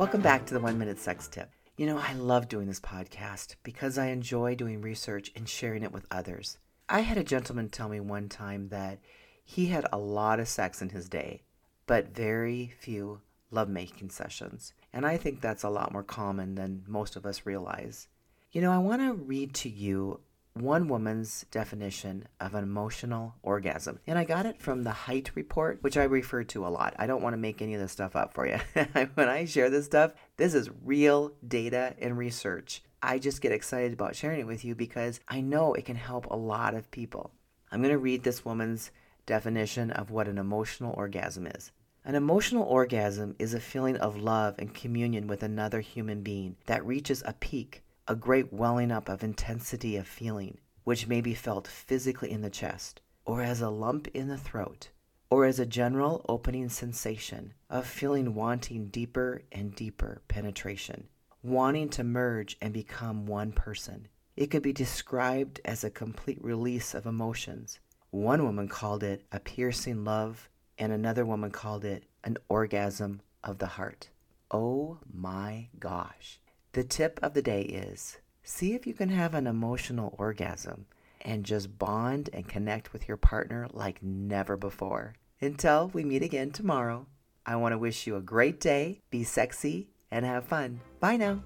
Welcome back to the One Minute Sex Tip. You know, I love doing this podcast because I enjoy doing research and sharing it with others. I had a gentleman tell me one time that he had a lot of sex in his day, but very few lovemaking sessions. And I think that's a lot more common than most of us realize. You know, I want to read to you one woman's definition of an emotional orgasm. And I got it from the Hite Report, which I refer to a lot. I don't want to make any of this stuff up for you. when I share this stuff, this is real data and research. I just get excited about sharing it with you because I know it can help a lot of people. I'm going to read this woman's definition of what an emotional orgasm is. An emotional orgasm is a feeling of love and communion with another human being that reaches a peak a great welling up of intensity of feeling, which may be felt physically in the chest, or as a lump in the throat, or as a general opening sensation of feeling wanting deeper and deeper penetration, wanting to merge and become one person. It could be described as a complete release of emotions. One woman called it a piercing love, and another woman called it an orgasm of the heart. Oh my gosh. The tip of the day is see if you can have an emotional orgasm and just bond and connect with your partner like never before. Until we meet again tomorrow, I want to wish you a great day, be sexy, and have fun. Bye now.